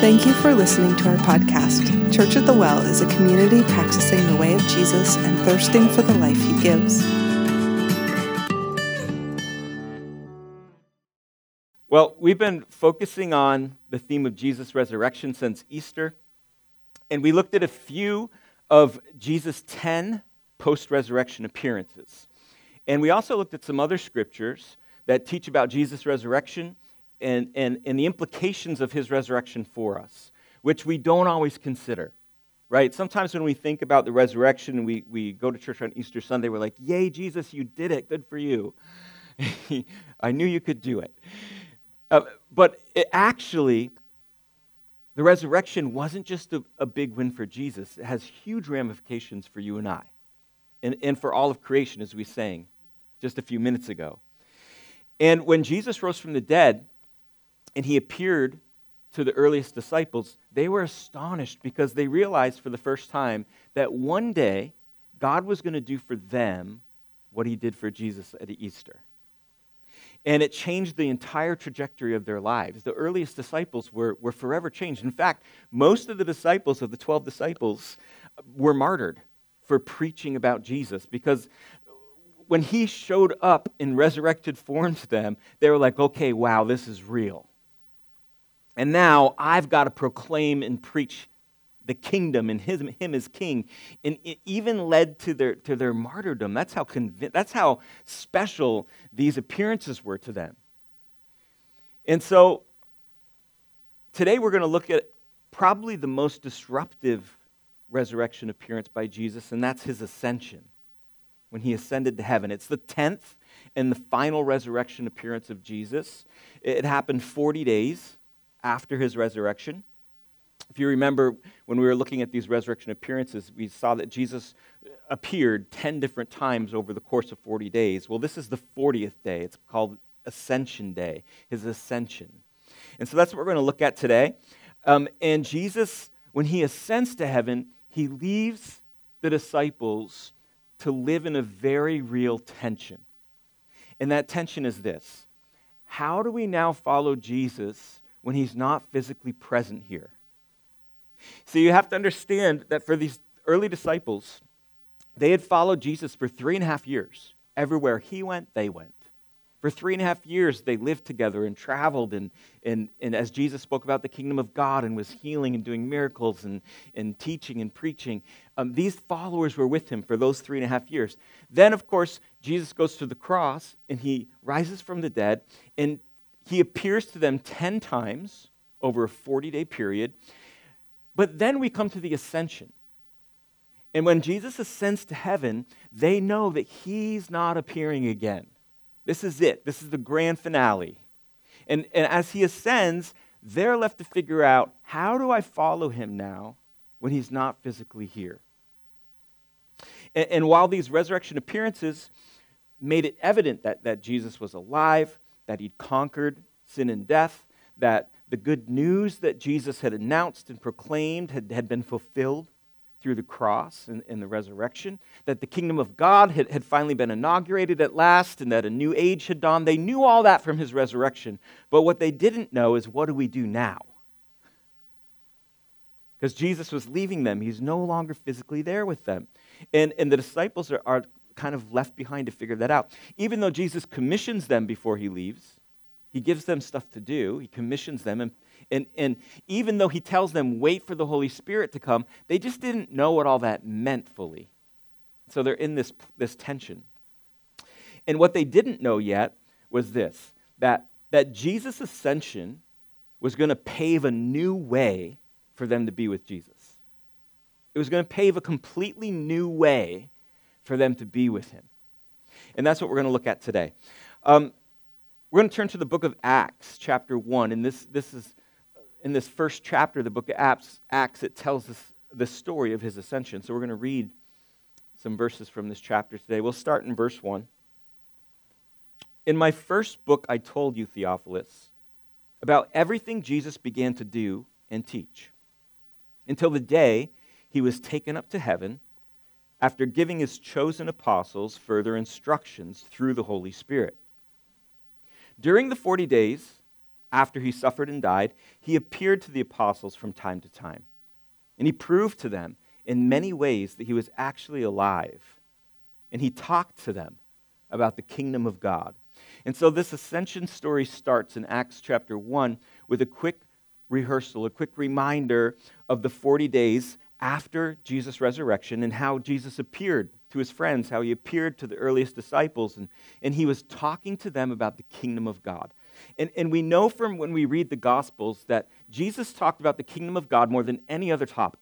Thank you for listening to our podcast. Church at the Well is a community practicing the way of Jesus and thirsting for the life he gives. Well, we've been focusing on the theme of Jesus' resurrection since Easter, and we looked at a few of Jesus' 10 post resurrection appearances. And we also looked at some other scriptures that teach about Jesus' resurrection and, and, and the implications of his resurrection for us, which we don't always consider, right? Sometimes when we think about the resurrection we, we go to church on Easter Sunday, we're like, Yay, Jesus, you did it. Good for you. I knew you could do it. Uh, but it actually, the resurrection wasn't just a, a, big win for Jesus, it has huge ramifications for you and I, and, and for all of creation, as we sang just a few minutes ago. And when Jesus rose from the dead, and he appeared to the earliest disciples, they were astonished because they realized for the first time that one day God was going to do for them what he did for Jesus at Easter. And it changed the entire trajectory of their lives. The earliest disciples were, were forever changed. In fact, most of the disciples, of the 12 disciples, were martyred for preaching about Jesus because when he showed up in resurrected form to them, they were like, okay, wow, this is real. And now I've got to proclaim and preach the kingdom and his, him as king. And it even led to their, to their martyrdom. That's how, conv- that's how special these appearances were to them. And so today we're going to look at probably the most disruptive resurrection appearance by Jesus, and that's his ascension when he ascended to heaven. It's the 10th and the final resurrection appearance of Jesus. It happened 40 days after his resurrection. If you remember, when we were looking at these resurrection appearances, we saw that Jesus appeared 10 different times over the course of 40 days. Well, this is the 40th day. It's called Ascension Day, his ascension. And so that's what we're going to look at today. Um, and Jesus, when he ascends to heaven, he leaves the disciples to live in a very real tension. And that tension is this How do we now follow Jesus when he's not physically present here. So you have to understand that for these early disciples, they had followed Jesus for three and a half years. Everywhere he went, they went. For three and a half years, they lived together and traveled. And, and, and as Jesus spoke about the kingdom of God and was healing and doing miracles and, and teaching and preaching, um, these followers were with him for those three and a half years. Then, of course, Jesus goes to the cross and he rises from the dead. And he appears to them 10 times over a 40 day period. But then we come to the ascension. And when Jesus ascends to heaven, they know that he's not appearing again. This is it. This is the grand finale. And, and as he ascends, they're left to figure out how do I follow him now when he's not physically here? And, and while these resurrection appearances made it evident that, that Jesus was alive, that he'd conquered sin and death, that the good news that Jesus had announced and proclaimed had, had been fulfilled through the cross and, and, the resurrection, that the kingdom of God had, had finally been inaugurated at last, and that a new age had dawned. They knew all that from his resurrection. But what they didn't know is what do we do now? Because Jesus was leaving them, he's no longer physically there with them. And, and the disciples are, are kind of left behind to figure that out. Even though Jesus commissions them before he leaves, he gives them stuff to do, he commissions them. And, and, and even though he tells them, wait for the Holy Spirit to come, they just didn't know what all that meant fully. So they're in this, this tension. And what they didn't know yet was this that, that Jesus' ascension was going to pave a new way for them to be with Jesus. It was going to pave a completely new way for them to be with him. And that's what we're going to look at today. Um, we're going to turn to the book of Acts, chapter 1. And this, this is in this first chapter of the book of Acts, Acts it tells us the story of his ascension. So we're going to read some verses from this chapter today. We'll start in verse 1. In my first book, I told you, Theophilus, about everything Jesus began to do and teach until the day he was taken up to heaven after giving his chosen apostles further instructions through the Holy Spirit. During the 40 days after he suffered and died, he appeared to the apostles from time to time. And he proved to them in many ways that he was actually alive. And he talked to them about the kingdom of God. And so this ascension story starts in Acts chapter 1 with a quick rehearsal, a quick reminder of the 40 days after Jesus' resurrection and how Jesus appeared to his friends, how he appeared to the earliest disciples, and, and he was talking to them about the kingdom of God. And, and we know from when we read the Gospels that Jesus talked about the kingdom of God more than any other topic.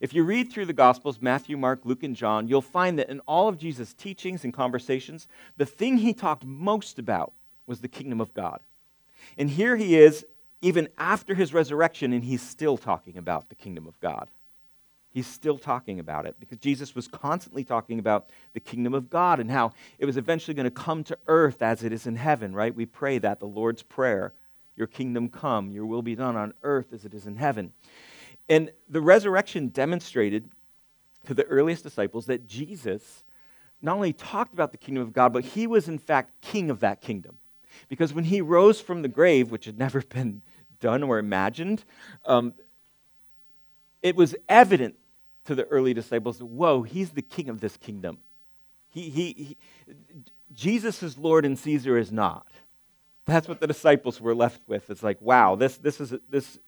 If you read through the Gospels, Matthew, Mark, Luke, and John, you'll find that in all of Jesus' teachings and conversations, the thing he talked most about was the kingdom of God. And here he is, even after his resurrection, and he's still talking about the kingdom of God. He's still talking about it because Jesus was constantly talking about the kingdom of God and how it was eventually going to come to earth as it is in heaven, right? We pray that, the Lord's Prayer. Your kingdom come, your will be done on earth as it is in heaven. And the resurrection demonstrated to the earliest disciples that Jesus not only talked about the kingdom of God, but he was in fact king of that kingdom. Because when he rose from the grave, which had never been done or imagined, um, it was evident to the early disciples, whoa, he's the king of this kingdom. He, he, he, Jesus is Lord and Caesar is not. That's what the disciples were left with. It's like, wow, this, this, is, this,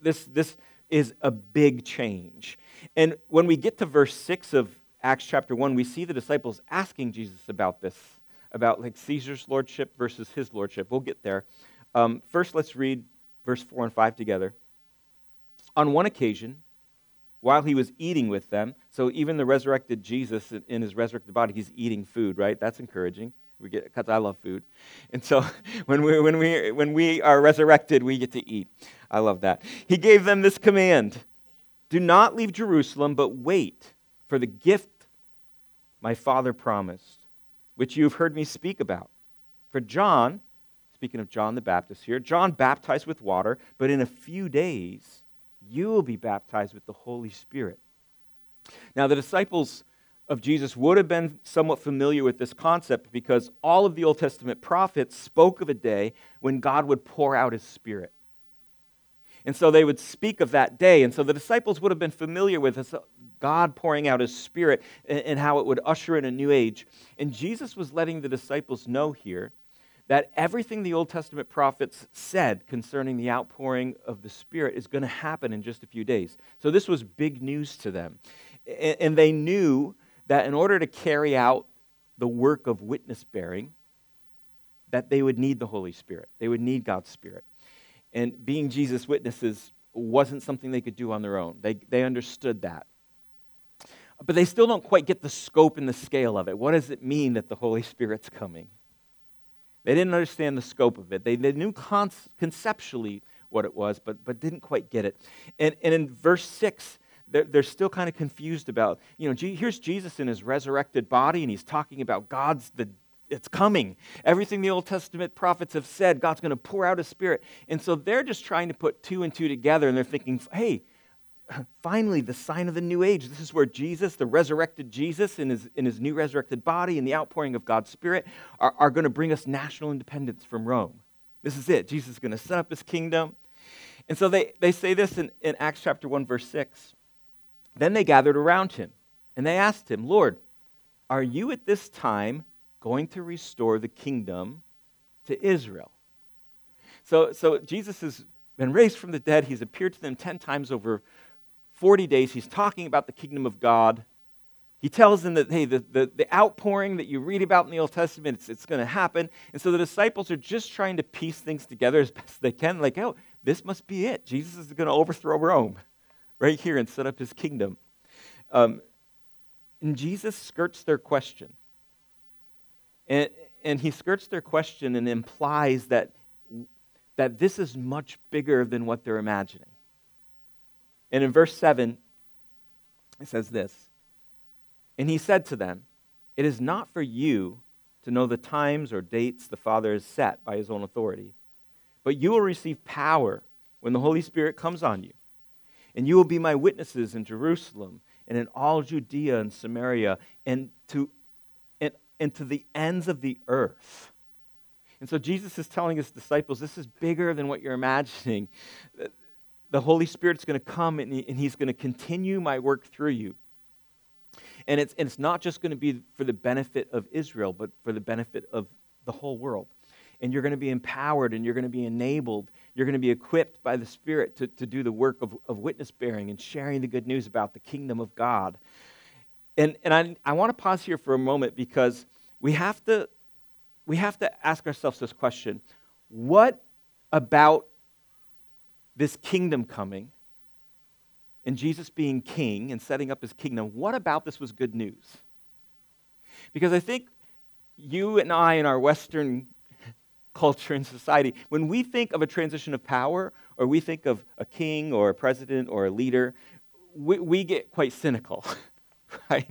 this, this is a big change. And when we get to verse 6 of Acts chapter 1, we see the disciples asking Jesus about this, about like Caesar's lordship versus his lordship. We'll get there. Um, first, let's read verse 4 and 5 together. On one occasion, while he was eating with them. So even the resurrected Jesus in his resurrected body, he's eating food, right? That's encouraging. We get because I love food, and so when we when we when we are resurrected, we get to eat. I love that. He gave them this command: Do not leave Jerusalem, but wait for the gift my Father promised, which you have heard me speak about. For John, speaking of John the Baptist here, John baptized with water, but in a few days you will be baptized with the Holy Spirit. Now, the disciples of Jesus would have been somewhat familiar with this concept because all of the Old Testament prophets spoke of a day when God would pour out his Spirit. And so they would speak of that day. And so the disciples would have been familiar with this, uh, God pouring out his Spirit and how it would usher in a new age. And Jesus was letting the disciples know here that everything the Old Testament prophets said concerning the outpouring of the Spirit is going to happen in just a few days. So this was big news to them. And they knew that in order to carry out the work of witness bearing, that they would need the Holy Spirit. They would need God's Spirit. And being Jesus' witnesses wasn't something they could do on their own. They, they understood that. But they still don't quite get the scope and the scale of it. What does it mean that the Holy Spirit's coming? They didn't understand the scope of it. They, they knew conceptually what it was, but, but didn't quite get it. And, and in verse 6, they're, they're still kind of confused about, you know, here's Jesus in his resurrected body, and he's talking about God's, the, it's coming. Everything the Old Testament prophets have said, God's going to pour out his spirit. And so they're just trying to put two and two together, and they're thinking, hey, finally, the sign of the new age. This is where Jesus, the resurrected Jesus, in his, in his new resurrected body and the outpouring of God's Spirit, are, are going to bring us national independence from Rome. This is it. Jesus is going to set up his kingdom. And so they, they say this in, in Acts chapter 1, verse 6. Then they gathered around him and they asked him, Lord, are you at this time going to restore the kingdom to Israel? So, so Jesus has been raised from the dead. He's appeared to them 10 times over 40 days, he's talking about the kingdom of God. He tells them that, hey, the, the, the outpouring that you read about in the Old Testament, it's, it's going to happen. And so the disciples are just trying to piece things together as best they can. Like, oh, this must be it. Jesus is going to overthrow Rome right here and set up his kingdom. Um, and Jesus skirts their question. And, and he skirts their question and implies that, that this is much bigger than what they're imagining. And in verse 7, it says this And he said to them, It is not for you to know the times or dates the Father has set by his own authority, but you will receive power when the Holy Spirit comes on you. And you will be my witnesses in Jerusalem and in all Judea and Samaria and to, and, and to the ends of the earth. And so Jesus is telling his disciples, this is bigger than what you're imagining. The Holy Spirit's going to come and, he, and he's going to continue my work through you. And it's, and it's not just going to be for the benefit of Israel, but for the benefit of the whole world. And you're going to be empowered and you're going to be enabled. You're going to be equipped by the Spirit to, to do the work of, of witness bearing and sharing the good news about the kingdom of God. And, and I, I want to pause here for a moment because we have to, we have to ask ourselves this question What about this kingdom coming and Jesus being king and setting up his kingdom, what about this was good news? Because I think you and I in our Western culture and society, when we think of a transition of power, or we think of a king or a president or a leader, we, we get quite cynical. Right?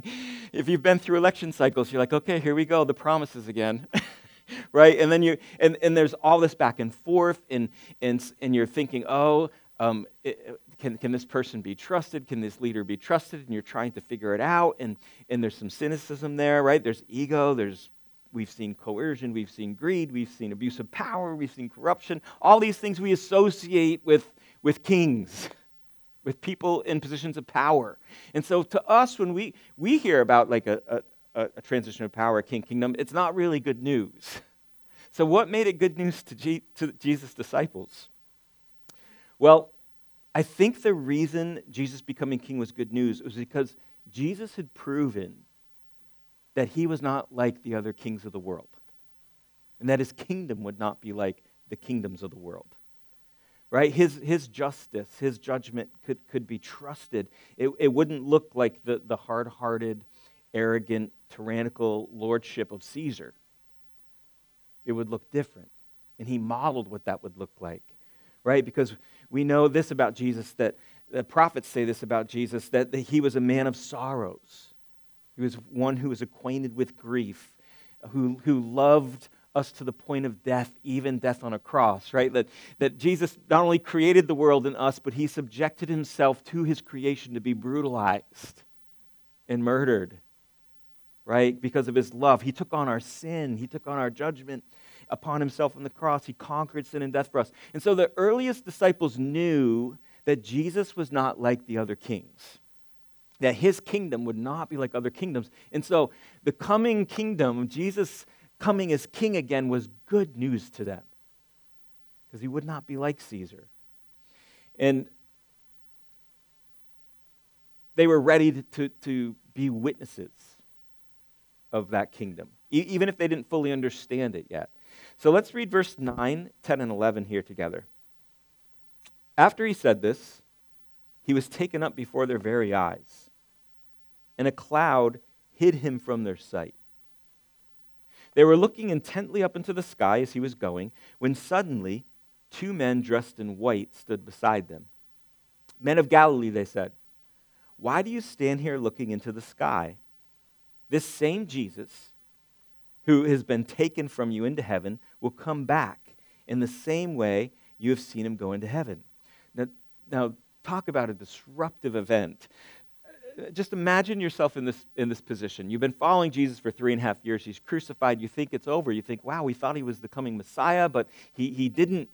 If you've been through election cycles, you're like, okay, here we go, the promises again. right? And then you and, and there's all this back and forth, and and, and you're thinking, oh, um, it, can, can this person be trusted? Can this leader be trusted? And you're trying to figure it out. And, and there's some cynicism there, right? There's ego. There's, we've seen coercion. We've seen greed. We've seen abuse of power. We've seen corruption. All these things we associate with, with kings, with people in positions of power. And so to us, when we, we hear about like a, a, a transition of power, a king kingdom, it's not really good news. So what made it good news to, G, to Jesus' disciples? Well, I think the reason Jesus becoming king was good news was because Jesus had proven that he was not like the other kings of the world, and that his kingdom would not be like the kingdoms of the world. Right? His, his justice, his judgment could, could be trusted. It, it wouldn't look like the, the hard hearted, arrogant, tyrannical lordship of Caesar. It would look different. And he modeled what that would look like right? Because we know this about Jesus that the prophets say this about Jesus that he was a man of sorrows. He was one who was acquainted with grief, who, who loved us to the point of death, even death on a cross, right? That, that Jesus not only created the world in us, but he subjected himself to his creation to be brutalized and murdered, right? Because of his love. He took on our sin, he took on our judgment upon himself on the cross. He conquered sin and death for us. And so the earliest disciples knew that Jesus was not like the other kings, that his kingdom would not be like other kingdoms. And so the coming kingdom, Jesus coming as king again, was good news to them because he would not be like Caesar. And they were ready to, to, to be witnesses of that kingdom, e- even if they didn't fully understand it yet. So let's read verse 9, 10, and 11 here together. After he said this, he was taken up before their very eyes, and a cloud hid him from their sight. They were looking intently up into the sky as he was going, when suddenly two men dressed in white stood beside them. Men of Galilee, they said, why do you stand here looking into the sky? This same Jesus who has been taken from you into heaven will come back in the same way you have seen him go into heaven. Now, now talk about a disruptive event. Just imagine yourself in this, in this position. You've been following Jesus for three and a half years. He's crucified. You think it's over. You think, wow, we thought he was the coming Messiah, but he, he didn't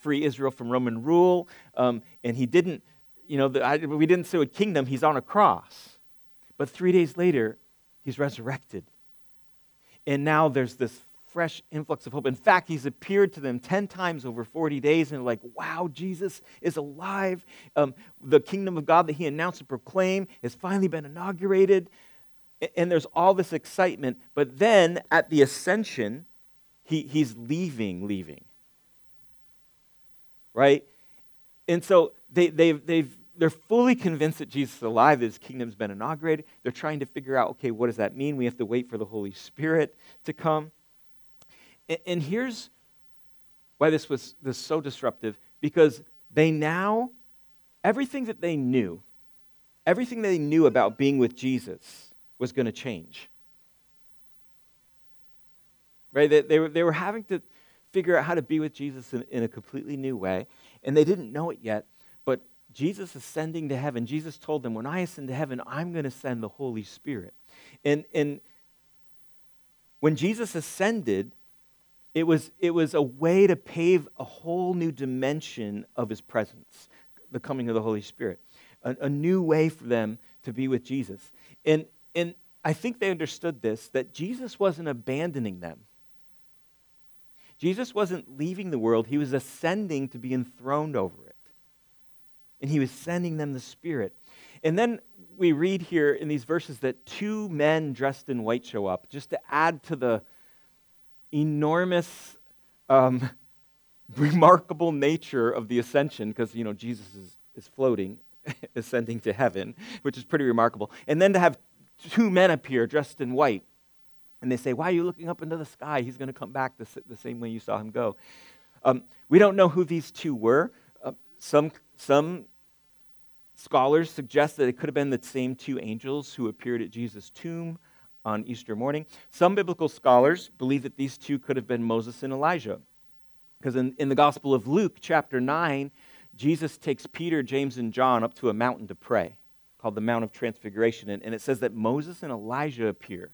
free Israel from Roman rule, um, and he didn't, you know, the, I, we didn't say a kingdom. He's on a cross. But three days later, he's resurrected. And now there's this fresh influx of hope. In fact, he's appeared to them 10 times over 40 days, and like, wow, Jesus is alive. Um, the kingdom of God that he announced and proclaimed has finally been inaugurated. And there's all this excitement. But then at the ascension, he, he's leaving, leaving. Right? And so they, they've, they've they're fully convinced that Jesus is alive, that his kingdom's been inaugurated. They're trying to figure out, okay, what does that mean? We have to wait for the Holy Spirit to come. And, and here's why this was this so disruptive because they now, everything that they knew, everything they knew about being with Jesus was going to change. Right? They, they, were, they were having to figure out how to be with Jesus in, in a completely new way, and they didn't know it yet. Jesus ascending to heaven, Jesus told them, When I ascend to heaven, I'm going to send the Holy Spirit. And, and when Jesus ascended, It was, it was a way to pave a whole new dimension of his presence, the coming of the Holy Spirit, a, a new way for them to be with Jesus. And, and I think they understood this that Jesus wasn't abandoning them. Jesus wasn't leaving the world, he was ascending to be enthroned over it. And he was sending them the Spirit. And then we read here in these verses that two men dressed in white show up, just to add to the enormous, um, remarkable nature of the ascension, because, you know, Jesus is, is floating, ascending to heaven, which is pretty remarkable. And then to have two men appear dressed in white. And they say, Why are you looking up into the sky? He's going to come back the, the, same way you saw him go. Um, we don't know who these two were. Uh, some, some scholars suggest that it could have been the same two angels who appeared at Jesus' tomb on Easter morning. Some biblical scholars believe that these two could have been Moses and Elijah. Because in, in the Gospel of Luke, chapter 9, Jesus takes Peter, James, and John up to a mountain to pray called the Mount of Transfiguration. And, and it says that Moses and Elijah appear.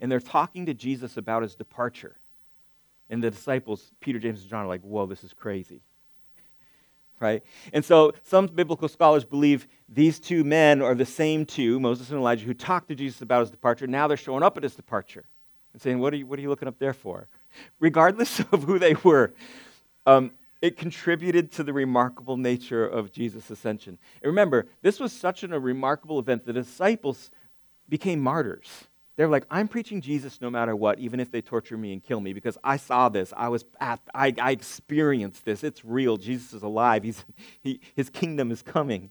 And they're talking to Jesus about his departure. And the disciples, Peter, James, and John, are like, whoa, this is crazy right? And so some biblical scholars believe these two men are the same two, Moses and Elijah, who talked to Jesus about his departure. Now they're showing up at his departure and saying, What are you, what are you looking up there for? Regardless of who they were, um, it contributed to the remarkable nature of Jesus' ascension. And remember, this was such an, a remarkable event. The disciples became martyrs. They're like, I'm preaching Jesus no matter what, even if they torture me and kill me, because I saw this. I was at, I, I experienced this. It's real. Jesus is alive. He's, he, his kingdom is coming,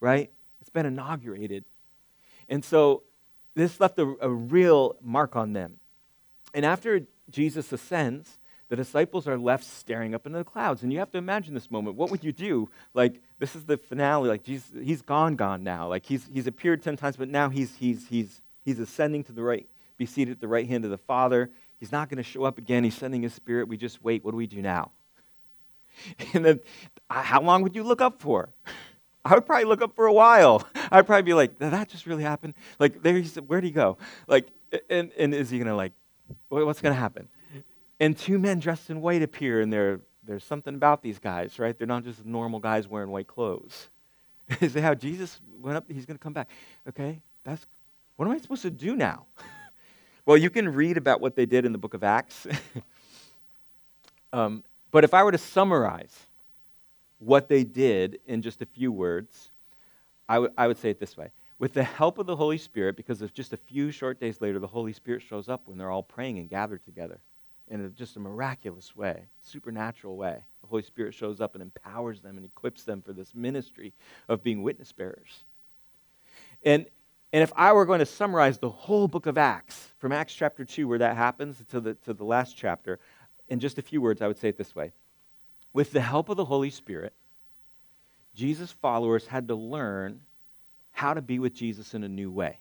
right? It's been inaugurated. And so this left a, a real mark on them. And after Jesus ascends, the disciples are left staring up into the clouds. And you have to imagine this moment. What would you do? Like, this is the finale. Like, Jesus, he's gone, gone now. Like, he's, he's appeared 10 times, but now he's, he's, he's, He's ascending to the right, be seated at the right hand of the Father. He's not going to show up again. He's sending his spirit. We just wait. What do we do now? And then, uh, how long would you look up for? I would probably look up for a while. I'd probably be like, that just really happened? Like, there he said, where'd he go? Like, and, and is he going to, like, what's going to happen? And two men dressed in white appear, and there's something about these guys, right? They're not just normal guys wearing white clothes. Is it how Jesus went up? He's going to come back. Okay, that's what am I supposed to do now? well, you can read about what they did in the book of Acts. um, but if I were to summarize what they did in just a few words, I, w- I would say it this way. With the help of the Holy Spirit, because of just a few short days later, the Holy Spirit shows up when they're all praying and gathered together in a, just a miraculous way, supernatural way. The Holy Spirit shows up and empowers them and equips them for this ministry of being witness bearers. And and if I were going to summarize the whole book of Acts, from Acts chapter 2, where that happens, to the, to the last chapter, in just a few words, I would say it this way With the help of the Holy Spirit, Jesus' followers had to learn how to be with Jesus in a new way.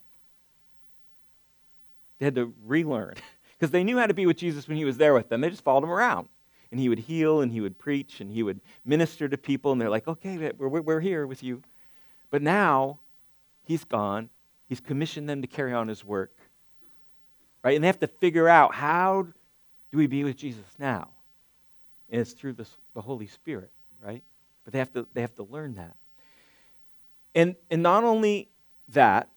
They had to relearn, because they knew how to be with Jesus when he was there with them. They just followed him around. And he would heal, and he would preach, and he would minister to people, and they're like, okay, we're, we're here with you. But now, he's gone, He's commissioned them to carry on his work. Right? And they have to figure out how do we be with Jesus now? And it's through this, the Holy Spirit, right? But they have to, they have to learn that. And, and not only that,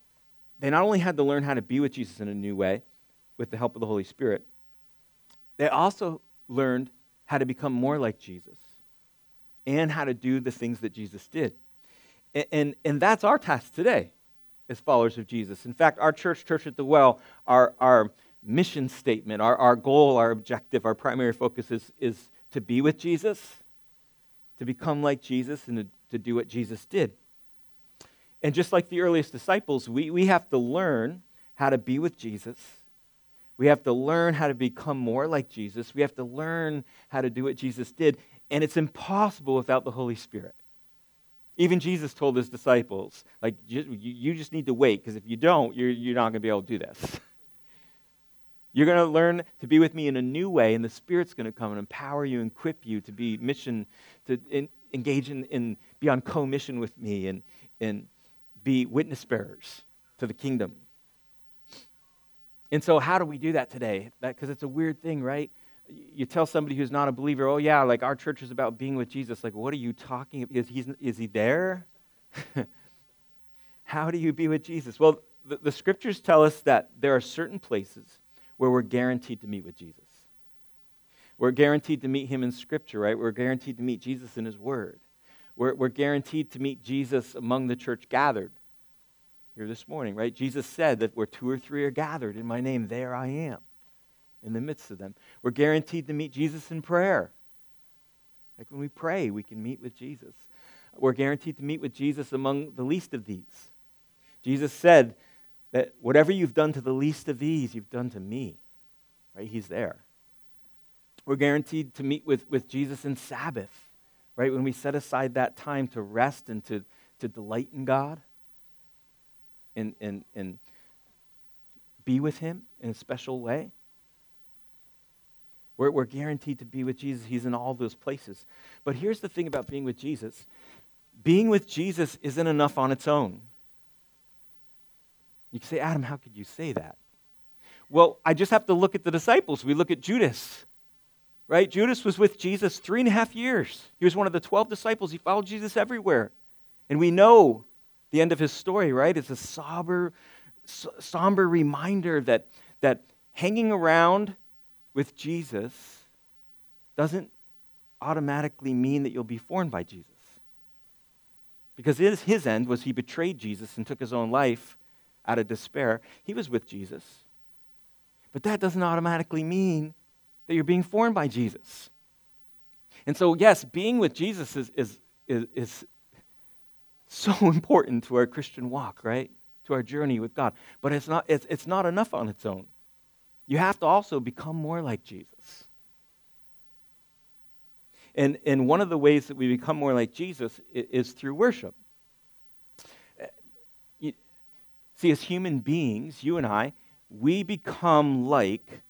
they not only had to learn how to be with Jesus in a new way with the help of the Holy Spirit, they also learned how to become more like Jesus and how to do the things that Jesus did. And, and, and that's our task today as followers of Jesus. In fact, our church, Church at the Well, our, our mission statement, our, our goal, our objective, our primary focus is, is to be with Jesus, to become like Jesus, and to, to do what Jesus did. And just like the earliest disciples, we, we have to learn how to be with Jesus. We have to learn how to become more like Jesus. We have to learn how to do what Jesus did. And it's impossible without the Holy Spirit. Even Jesus told his disciples, like, you just need to wait, because if you don't, you're, you're not going to be able to do this. You're going to learn to be with me in a new way, and the Spirit's going to come and empower you and equip you to be mission, to in, engage in, in, be on co-mission with me and, and be witness bearers to the kingdom. And so, how do we do that today? Because it's a weird thing, right? You tell somebody who's not a believer, oh, yeah, like our church is about being with Jesus. Like, what are you talking about? Is, he is he there? How do you be with Jesus? Well, the, the scriptures tell us that there are certain places where we're guaranteed to meet with Jesus. We're guaranteed to meet him in Scripture, right? We're guaranteed to meet Jesus in his Word. We're, we're guaranteed to meet Jesus among the church gathered here this morning, right? Jesus said that where two or three are gathered in my name, there I am in the midst of them. We're guaranteed to meet Jesus in prayer. Like when we pray, we can meet with Jesus. We're guaranteed to meet with Jesus among the least of these. Jesus said that whatever you've done to the least of these, you've done to me. Right? He's there. We're guaranteed to meet with, with Jesus in Sabbath, right? When we set aside that time to rest and to, to delight in God and, and, and be with Him in a special way. We're, we're guaranteed to be with Jesus. He's in all those places. But here's the thing about being with Jesus being with Jesus isn't enough on its own. You can say, Adam, how could you say that? Well, I just have to look at the disciples. We look at Judas, right? Judas was with Jesus three and a half years. He was one of the 12 disciples. He followed Jesus everywhere. And we know the end of his story, right? It's a somber, somber reminder that, that hanging around with Jesus doesn't automatically mean that you'll be formed by Jesus. Because his, his end was he betrayed Jesus and took his own life out of despair. He was with Jesus. But that doesn't automatically mean that you're being formed by Jesus. And so, yes, being with Jesus is, is, is, is so important to our Christian walk, right? To our journey with God. But it's not, it's, it's not enough on its own. You have to also become more like Jesus. And, and one of the ways that we become more like Jesus is, is through worship. Uh, you, see, as human beings, you and I, we become like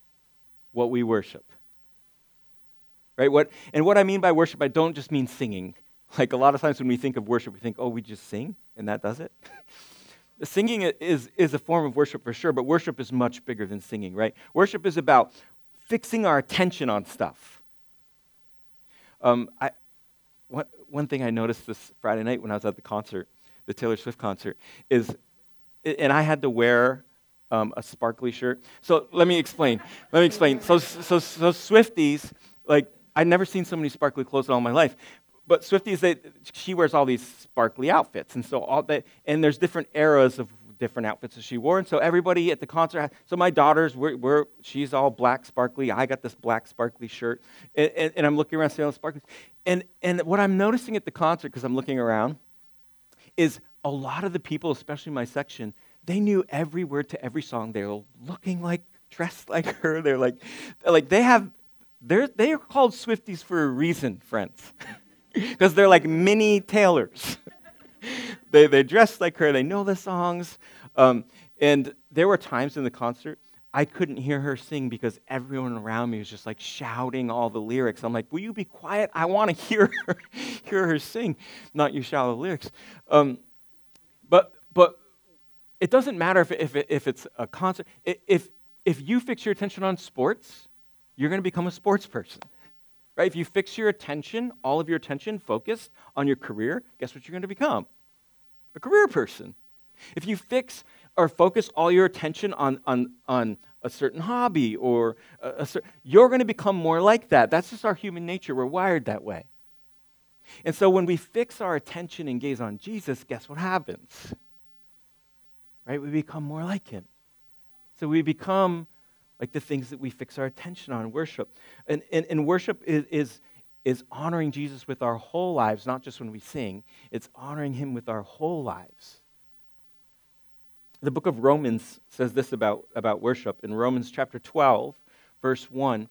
what we worship. Right? What, and what I mean by worship, I don't just mean singing. Like a lot of times when we think of worship, we think, oh, we just sing and that does it. Singing is, is a form of worship for sure, but worship is much bigger than singing, right? Worship is about fixing our attention on stuff. Um, I, one, one thing I noticed this Friday night when I was at the concert, the Taylor Swift concert, is, and I had to wear um, a sparkly shirt. So let me explain. let me explain. So, so, so Swifties, like, I'd never seen so many sparkly clothes in all my life. But Swifties, they, she wears all these sparkly outfits, and so all that, and there's different eras of different outfits that she wore, and so everybody at the concert. So my daughters, we're, we're she's all black sparkly. I got this black sparkly shirt, and, and, and I'm looking around seeing all sparkly. And and what I'm noticing at the concert, because I'm looking around, is a lot of the people, especially my section, they knew every word to every song. They were looking like, dressed like her. They're like, like they have, they're they are called Swifties for a reason, friends. because they're like mini Taylors. they, they dress like her, they know the songs. Um, and there were times in the concert I couldn't hear her sing because everyone around me was just like shouting all the lyrics. I'm like, will you be quiet? I want to hear her, hear her sing, not you shout the lyrics. Um, but, but it doesn't matter if, if, if it's a concert. If, if you fix your attention on sports, you're going to become a sports person. Right? If you fix your attention, all of your attention focused on your career, guess what you're going to become? A career person. If you fix or focus all your attention on, on, on a certain hobby or a, a you're going to become more like that. That's just our human nature. We're wired that way. And so when we fix our attention and gaze on Jesus, guess what happens? Right? We become more like him. So we become like the things that we fix our attention on worship. And, and, and worship is, is, is honoring Jesus with our whole lives, not just when we sing, it's honoring him with our whole lives. The book of Romans says this about, about worship. In Romans chapter 12, verse 1,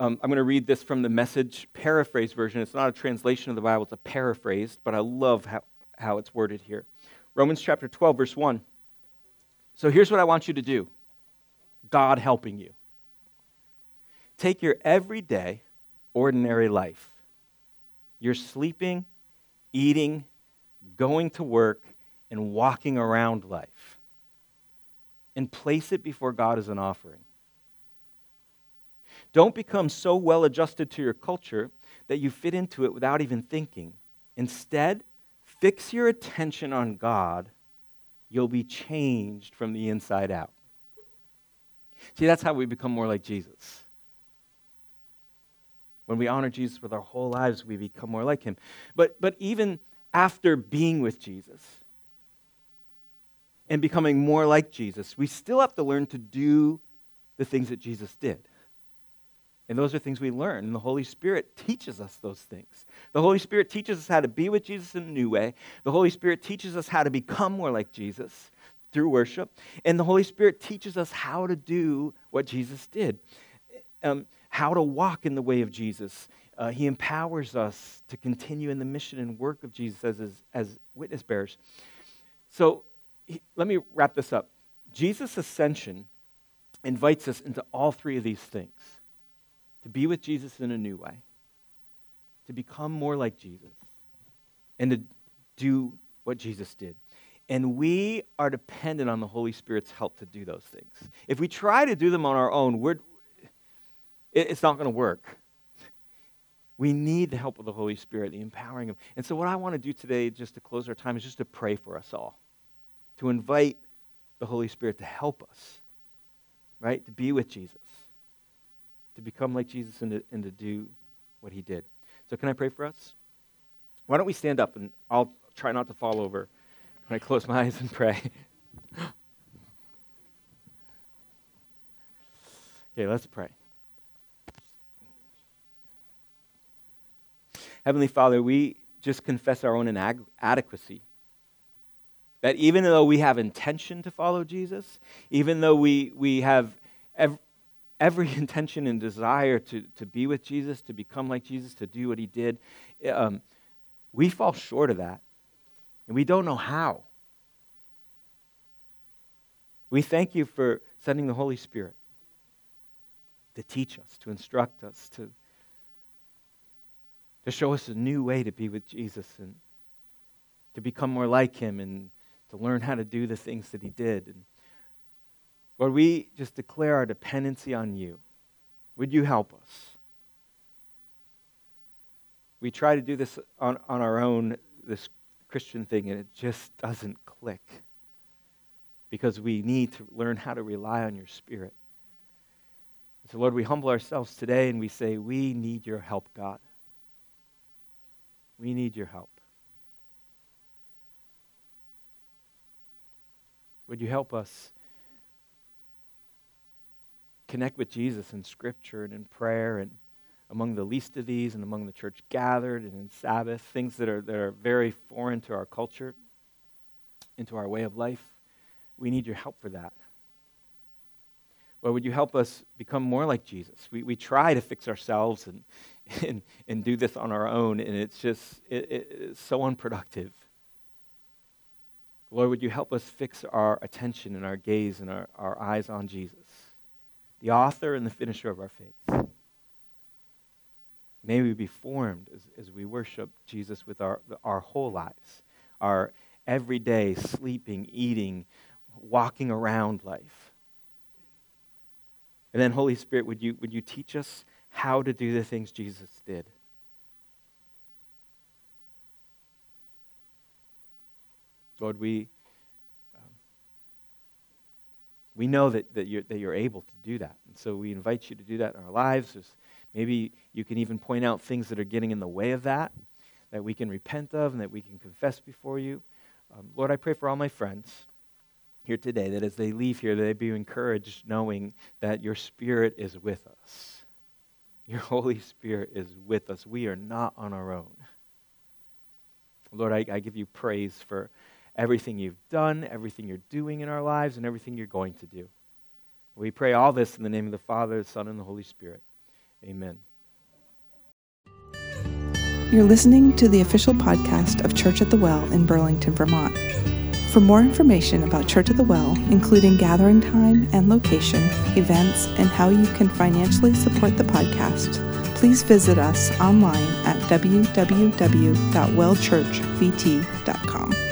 um, I'm going to read this from the message paraphrase version. It's not a translation of the Bible, it's a paraphrase, but I love how, how it's worded here. Romans chapter 12, verse 1. So here's what I want you to do God helping you. Take your everyday, ordinary life. You're sleeping, eating, going to work, and walking around life. And place it before God as an offering. Don't become so well adjusted to your culture that you fit into it without even thinking. Instead, fix your attention on God. You'll be changed from the inside out. See, that's how we become more like Jesus. When we honor Jesus with our whole lives, we become more like him. But, but even after being with Jesus and becoming more like Jesus, we still have to learn to do the things that Jesus did. And those are things we learn. And the Holy Spirit teaches us those things. The Holy Spirit teaches us how to be with Jesus in a new way. The Holy Spirit teaches us how to become more like Jesus through worship. And the Holy Spirit teaches us how to do what Jesus did, um, how to walk in the way of Jesus. Uh, he empowers us to continue in the mission and work of Jesus as, as, witness bearers. So he, let me wrap this up. Jesus' ascension invites us into all three of these things to be with Jesus in a new way, to become more like Jesus, and to do what Jesus did. And we are dependent on the Holy Spirit's help to do those things. If we try to do them on our own, we're, it's not going to work. We need the help of the Holy Spirit, the empowering of. And so, what I want to do today, just to close our time, is just to pray for us all, to invite the Holy Spirit to help us, right? To be with Jesus, to become like Jesus, and to, and to do what he did. So, can I pray for us? Why don't we stand up and I'll try not to fall over when I close my eyes and pray. okay, let's pray. Heavenly Father, we just confess our own inadequacy. That even though we have intention to follow Jesus, even though we, we have ev- every intention and desire to, to be with Jesus, to become like Jesus, to do what he did, um, we fall short of that. And we don't know how. We thank you for sending the Holy Spirit to teach us, to instruct us, to, to show us a new way to be with Jesus and to become more like him and to learn how to do the things that he did. And Lord, we just declare our dependency on you. Would you help us? We try to do this on, on our own, this Christian thing, and it just doesn't click because we need to learn how to rely on your Spirit. So, Lord, we humble ourselves today and we say, We need your help, God. We need your help. Would you help us connect with Jesus in Scripture and in prayer and among the least of these and among the church gathered and in Sabbath, things that are, that are very foreign to our culture, into our way of life. We need your help for that. Lord, would you help us become more like Jesus? We, we try to fix ourselves and, and, and do this on our own, and it's just it, it, it's so unproductive. Lord, would you help us fix our attention and our gaze and our, our eyes on Jesus, the author and the finisher of our faith? May we be formed as, as we worship Jesus with our, our whole lives, our everyday sleeping, eating, walking around life. And then, Holy Spirit, would you, would you teach us how to do the things Jesus did? Lord, we, um, we know that, that, you're, that you're able to do that. And so we invite you to do that in our lives. There's, maybe you can even point out things that are getting in the way of that, that we can repent of and that we can confess before you. Um, Lord, I pray for all my friends here today that as they leave here, they be encouraged knowing that your Spirit is with us. Your Holy Spirit is with us. We are not on our own. Lord, I, I give you praise for everything you've done, everything you're doing in our lives, and everything you're going to do. We pray all this in the name of the Father, the Son, and the Holy Spirit. Amen. You're listening to the official podcast of Church at the Well in Burlington, Vermont. For more information about Church at the Well, including gathering time and location, events, and how you can financially support the podcast, please visit us online at www.wellchurchvt.com.